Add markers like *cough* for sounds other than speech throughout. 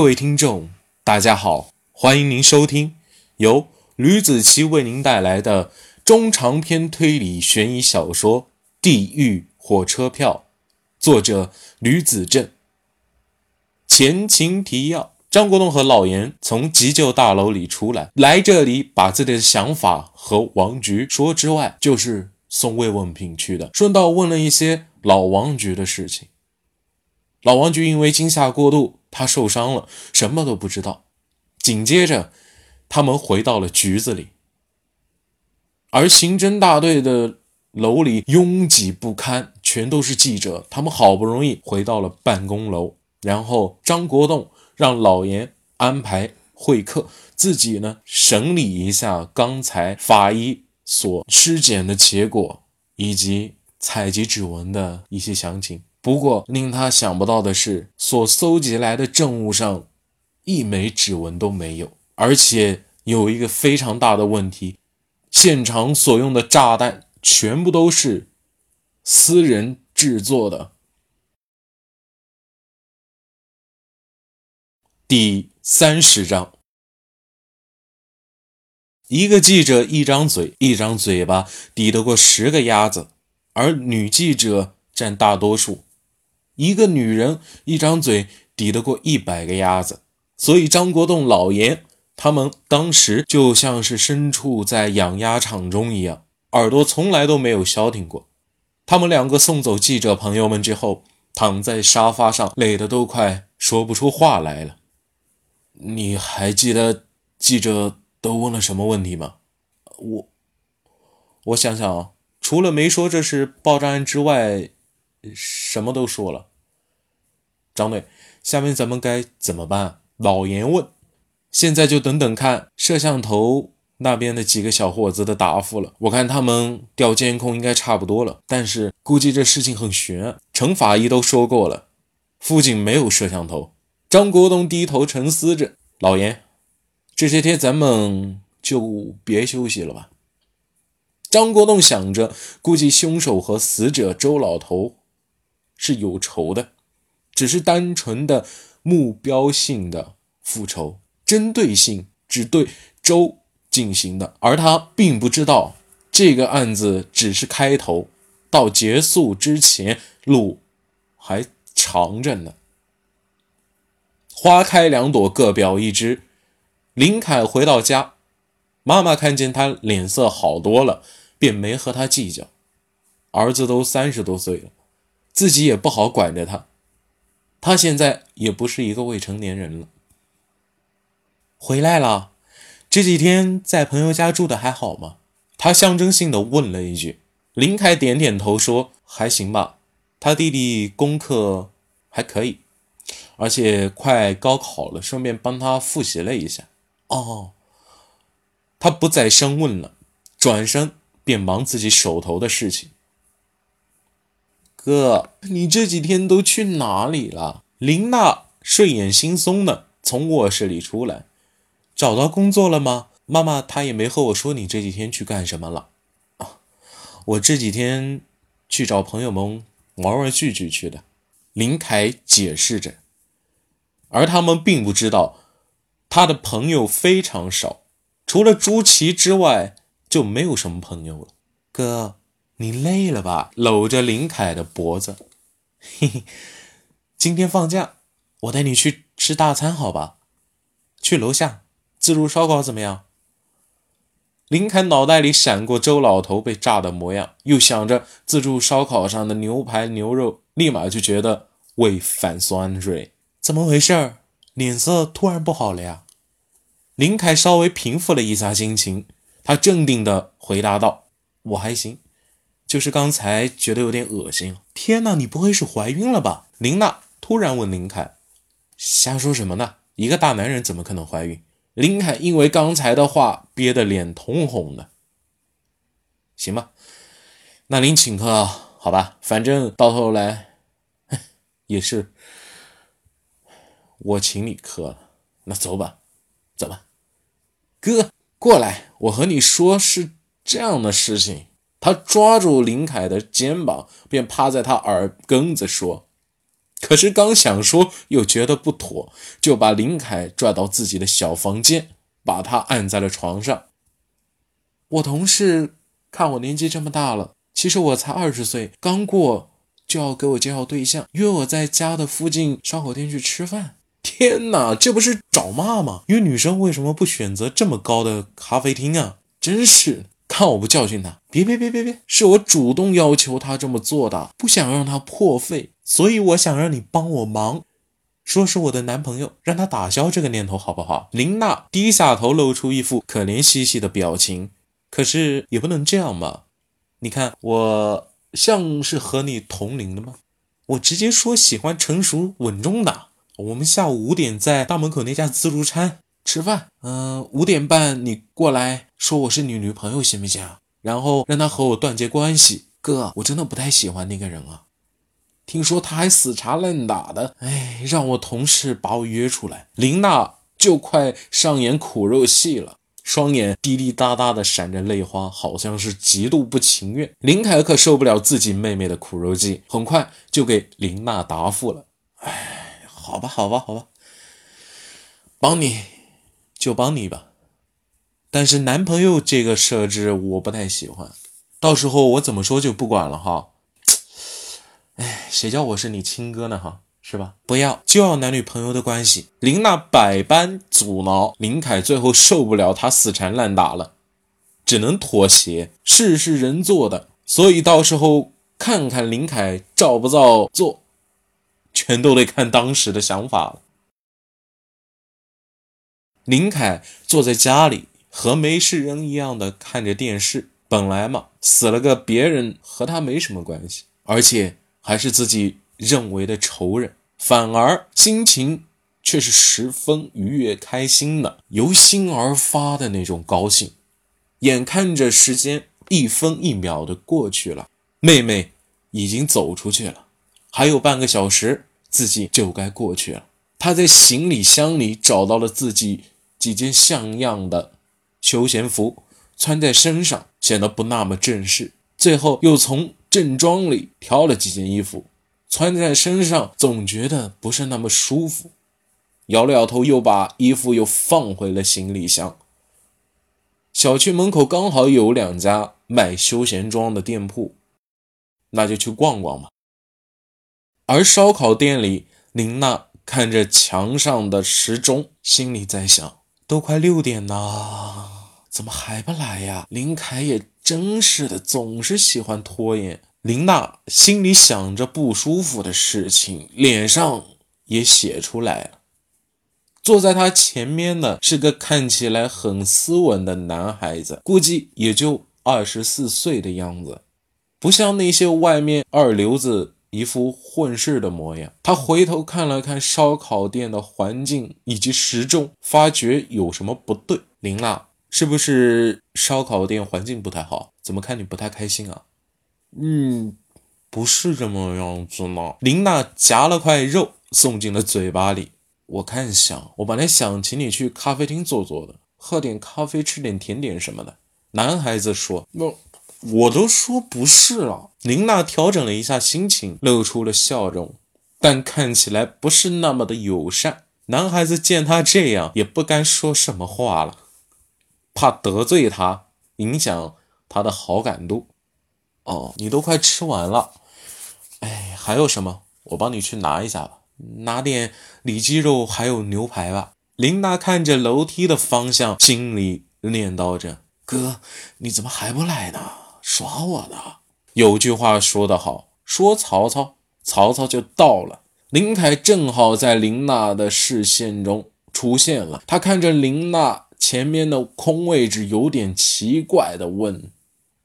各位听众，大家好，欢迎您收听由吕子奇为您带来的中长篇推理悬疑小说《地狱火车票》，作者吕子正。前情提要：张国栋和老严从急救大楼里出来，来这里把自己的想法和王局说之外，就是送慰问品去的，顺道问了一些老王局的事情。老王就因为惊吓过度。他受伤了，什么都不知道。紧接着，他们回到了局子里，而刑侦大队的楼里拥挤不堪，全都是记者。他们好不容易回到了办公楼，然后张国栋让老严安排会客，自己呢审理一下刚才法医所尸检的结果以及采集指纹的一些详情。不过，令他想不到的是，所搜集来的证物上一枚指纹都没有，而且有一个非常大的问题：现场所用的炸弹全部都是私人制作的。第三十章，一个记者一张嘴，一张嘴巴抵得过十个鸭子，而女记者占大多数。一个女人一张嘴抵得过一百个鸭子，所以张国栋、老严他们当时就像是身处在养鸭场中一样，耳朵从来都没有消停过。他们两个送走记者朋友们之后，躺在沙发上，累得都快说不出话来了。你还记得记者都问了什么问题吗？我，我想想啊，除了没说这是爆炸案之外，什么都说了。张队，下面咱们该怎么办？老严问。现在就等等看摄像头那边的几个小伙子的答复了。我看他们调监控应该差不多了，但是估计这事情很悬。程法医都说过了，附近没有摄像头。张国栋低头沉思着。老严，这些天咱们就别休息了吧。张国栋想着，估计凶手和死者周老头是有仇的。只是单纯的目标性的复仇，针对性只对周进行的，而他并不知道这个案子只是开头，到结束之前路还长着呢。花开两朵，各表一枝。林凯回到家，妈妈看见他脸色好多了，便没和他计较。儿子都三十多岁了，自己也不好管着他。他现在也不是一个未成年人了。回来了，这几天在朋友家住的还好吗？他象征性的问了一句。林凯点点头说：“还行吧。”他弟弟功课还可以，而且快高考了，顺便帮他复习了一下。哦，他不再深问了，转身便忙自己手头的事情。哥，你这几天都去哪里了？林娜睡眼惺忪的从卧室里出来，找到工作了吗？妈妈她也没和我说你这几天去干什么了。啊，我这几天去找朋友们玩玩聚聚去的。林凯解释着，而他们并不知道，他的朋友非常少，除了朱琪之外就没有什么朋友了。哥。你累了吧？搂着林凯的脖子，嘿嘿，今天放假，我带你去吃大餐，好吧？去楼下自助烧烤怎么样？林凯脑袋里闪过周老头被炸的模样，又想着自助烧烤上的牛排牛肉，立马就觉得胃反酸水。怎么回事？脸色突然不好了呀？林凯稍微平复了一下心情，他镇定地回答道：“我还行。”就是刚才觉得有点恶心。天哪，你不会是怀孕了吧？林娜突然问林凯：“瞎说什么呢？一个大男人怎么可能怀孕？”林凯因为刚才的话憋得脸通红的。行吧，那您请客好吧，反正到头来 *laughs* 也是我请你客了。那走吧，走吧，哥过来，我和你说是这样的事情。他抓住林凯的肩膀，便趴在他耳根子说：“可是刚想说，又觉得不妥，就把林凯拽到自己的小房间，把他按在了床上。我同事看我年纪这么大了，其实我才二十岁，刚过就要给我介绍对象，约我在家的附近烧烤店去吃饭。天哪，这不是找骂吗？约女生为什么不选择这么高的咖啡厅啊？真是看我不教训他！别别别别别，是我主动要求他这么做的，不想让他破费，所以我想让你帮我忙，说是我的男朋友，让他打消这个念头，好不好？林娜低下头，露出一副可怜兮兮的表情。可是也不能这样吧？你看我像是和你同龄的吗？我直接说喜欢成熟稳重的。我们下午五点在大门口那家自助餐吃饭。嗯，五点半你过来说我是你女朋友行不行？然后让他和我断绝关系。哥，我真的不太喜欢那个人啊。听说他还死缠烂打的，哎，让我同事把我约出来。林娜就快上演苦肉戏了。双眼滴滴答答的闪着泪花，好像是极度不情愿。林凯可受不了自己妹妹的苦肉计，很快就给林娜答复了：“哎，好吧，好吧，好吧，帮你就帮你吧。但是男朋友这个设置我不太喜欢，到时候我怎么说就不管了哈。哎，谁叫我是你亲哥呢哈。”是吧？不要就要男女朋友的关系。林娜百般阻挠，林凯最后受不了，他死缠烂打了，只能妥协。事是人做的，所以到时候看看林凯照不照做，全都得看当时的想法了。林凯坐在家里和没事人一样的看着电视。本来嘛，死了个别人和他没什么关系，而且还是自己认为的仇人。反而心情却是十分愉悦、开心的，由心而发的那种高兴。眼看着时间一分一秒的过去了，妹妹已经走出去了，还有半个小时，自己就该过去了。他在行李箱里找到了自己几件像样的休闲服，穿在身上显得不那么正式。最后又从正装里挑了几件衣服。穿在身上总觉得不是那么舒服，摇了摇头，又把衣服又放回了行李箱。小区门口刚好有两家卖休闲装的店铺，那就去逛逛吧。而烧烤店里，林娜看着墙上的时钟，心里在想：都快六点了，怎么还不来呀？林凯也真是的，总是喜欢拖延。林娜心里想着不舒服的事情，脸上也写出来了。坐在她前面的是个看起来很斯文的男孩子，估计也就二十四岁的样子，不像那些外面二流子一副混世的模样。他回头看了看烧烤店的环境以及时钟，发觉有什么不对。林娜，是不是烧烤店环境不太好？怎么看你不太开心啊？嗯，不是这么样子呢。林娜夹了块肉送进了嘴巴里。我看想，我本来想请你去咖啡厅坐坐的，喝点咖啡，吃点甜点什么的。男孩子说：“那我都说不是了。”林娜调整了一下心情，露出了笑容，但看起来不是那么的友善。男孩子见她这样，也不敢说什么话了，怕得罪她，影响她的好感度。哦，你都快吃完了，哎，还有什么？我帮你去拿一下吧，拿点里脊肉还有牛排吧。琳娜看着楼梯的方向，心里念叨着：“哥，你怎么还不来呢？耍我呢？”有句话说得好，说曹操，曹操就到了。林凯正好在林娜的视线中出现了，他看着林娜前面的空位置，有点奇怪的问：“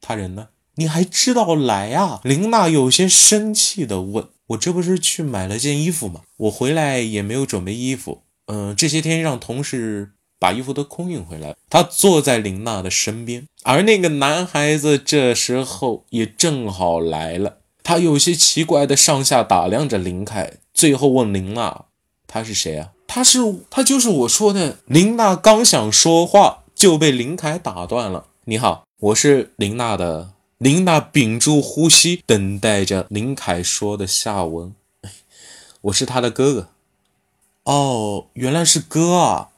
他人呢？”你还知道来啊？林娜有些生气地问：“我这不是去买了件衣服吗？我回来也没有准备衣服。嗯，这些天让同事把衣服都空运回来。”他坐在林娜的身边，而那个男孩子这时候也正好来了。他有些奇怪的上下打量着林凯，最后问林娜：“他是谁啊？”“他是他就是我说的。”林娜刚想说话，就被林凯打断了。“你好，我是林娜的。”林娜屏住呼吸，等待着林凯说的下文。*laughs* 我是他的哥哥。哦，原来是哥啊！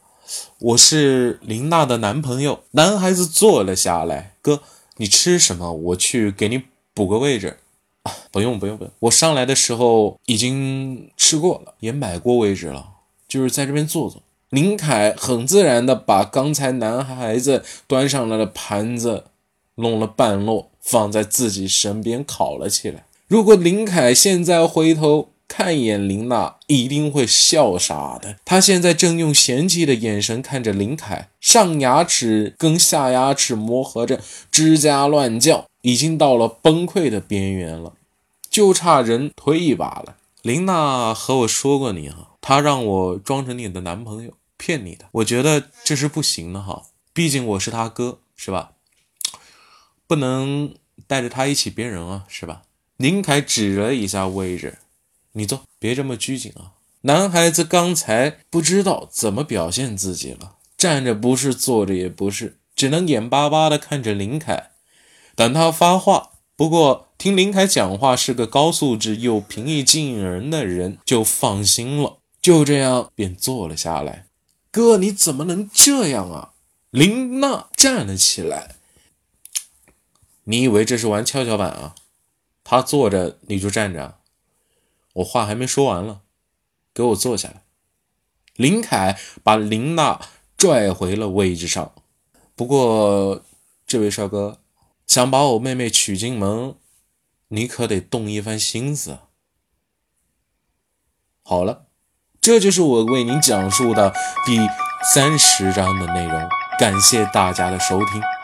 我是林娜的男朋友。男孩子坐了下来。哥，你吃什么？我去给你补个位置。啊，不用不用不用，我上来的时候已经吃过了，也买过位置了，就是在这边坐坐。林凯很自然的把刚才男孩子端上来的盘子弄了半落，放在自己身边烤了起来。如果林凯现在回头，看一眼林娜，一定会笑傻的。他现在正用嫌弃的眼神看着林凯，上牙齿跟下牙齿磨合着，吱喳乱叫，已经到了崩溃的边缘了，就差人推一把了。林娜和我说过你哈，她让我装成你的男朋友骗你的，我觉得这是不行的哈，毕竟我是他哥，是吧？不能带着他一起编人啊，是吧？林凯指了一下位置。你坐，别这么拘谨啊！男孩子刚才不知道怎么表现自己了，站着不是，坐着也不是，只能眼巴巴地看着林凯，等他发话。不过听林凯讲话是个高素质又平易近人的人，就放心了。就这样便坐了下来。哥，你怎么能这样啊？林娜站了起来。你以为这是玩跷跷板啊？他坐着你就站着。我话还没说完了，给我坐下来。林凯把林娜拽回了位置上。不过，这位帅哥想把我妹妹娶进门，你可得动一番心思。好了，这就是我为您讲述的第三十章的内容。感谢大家的收听。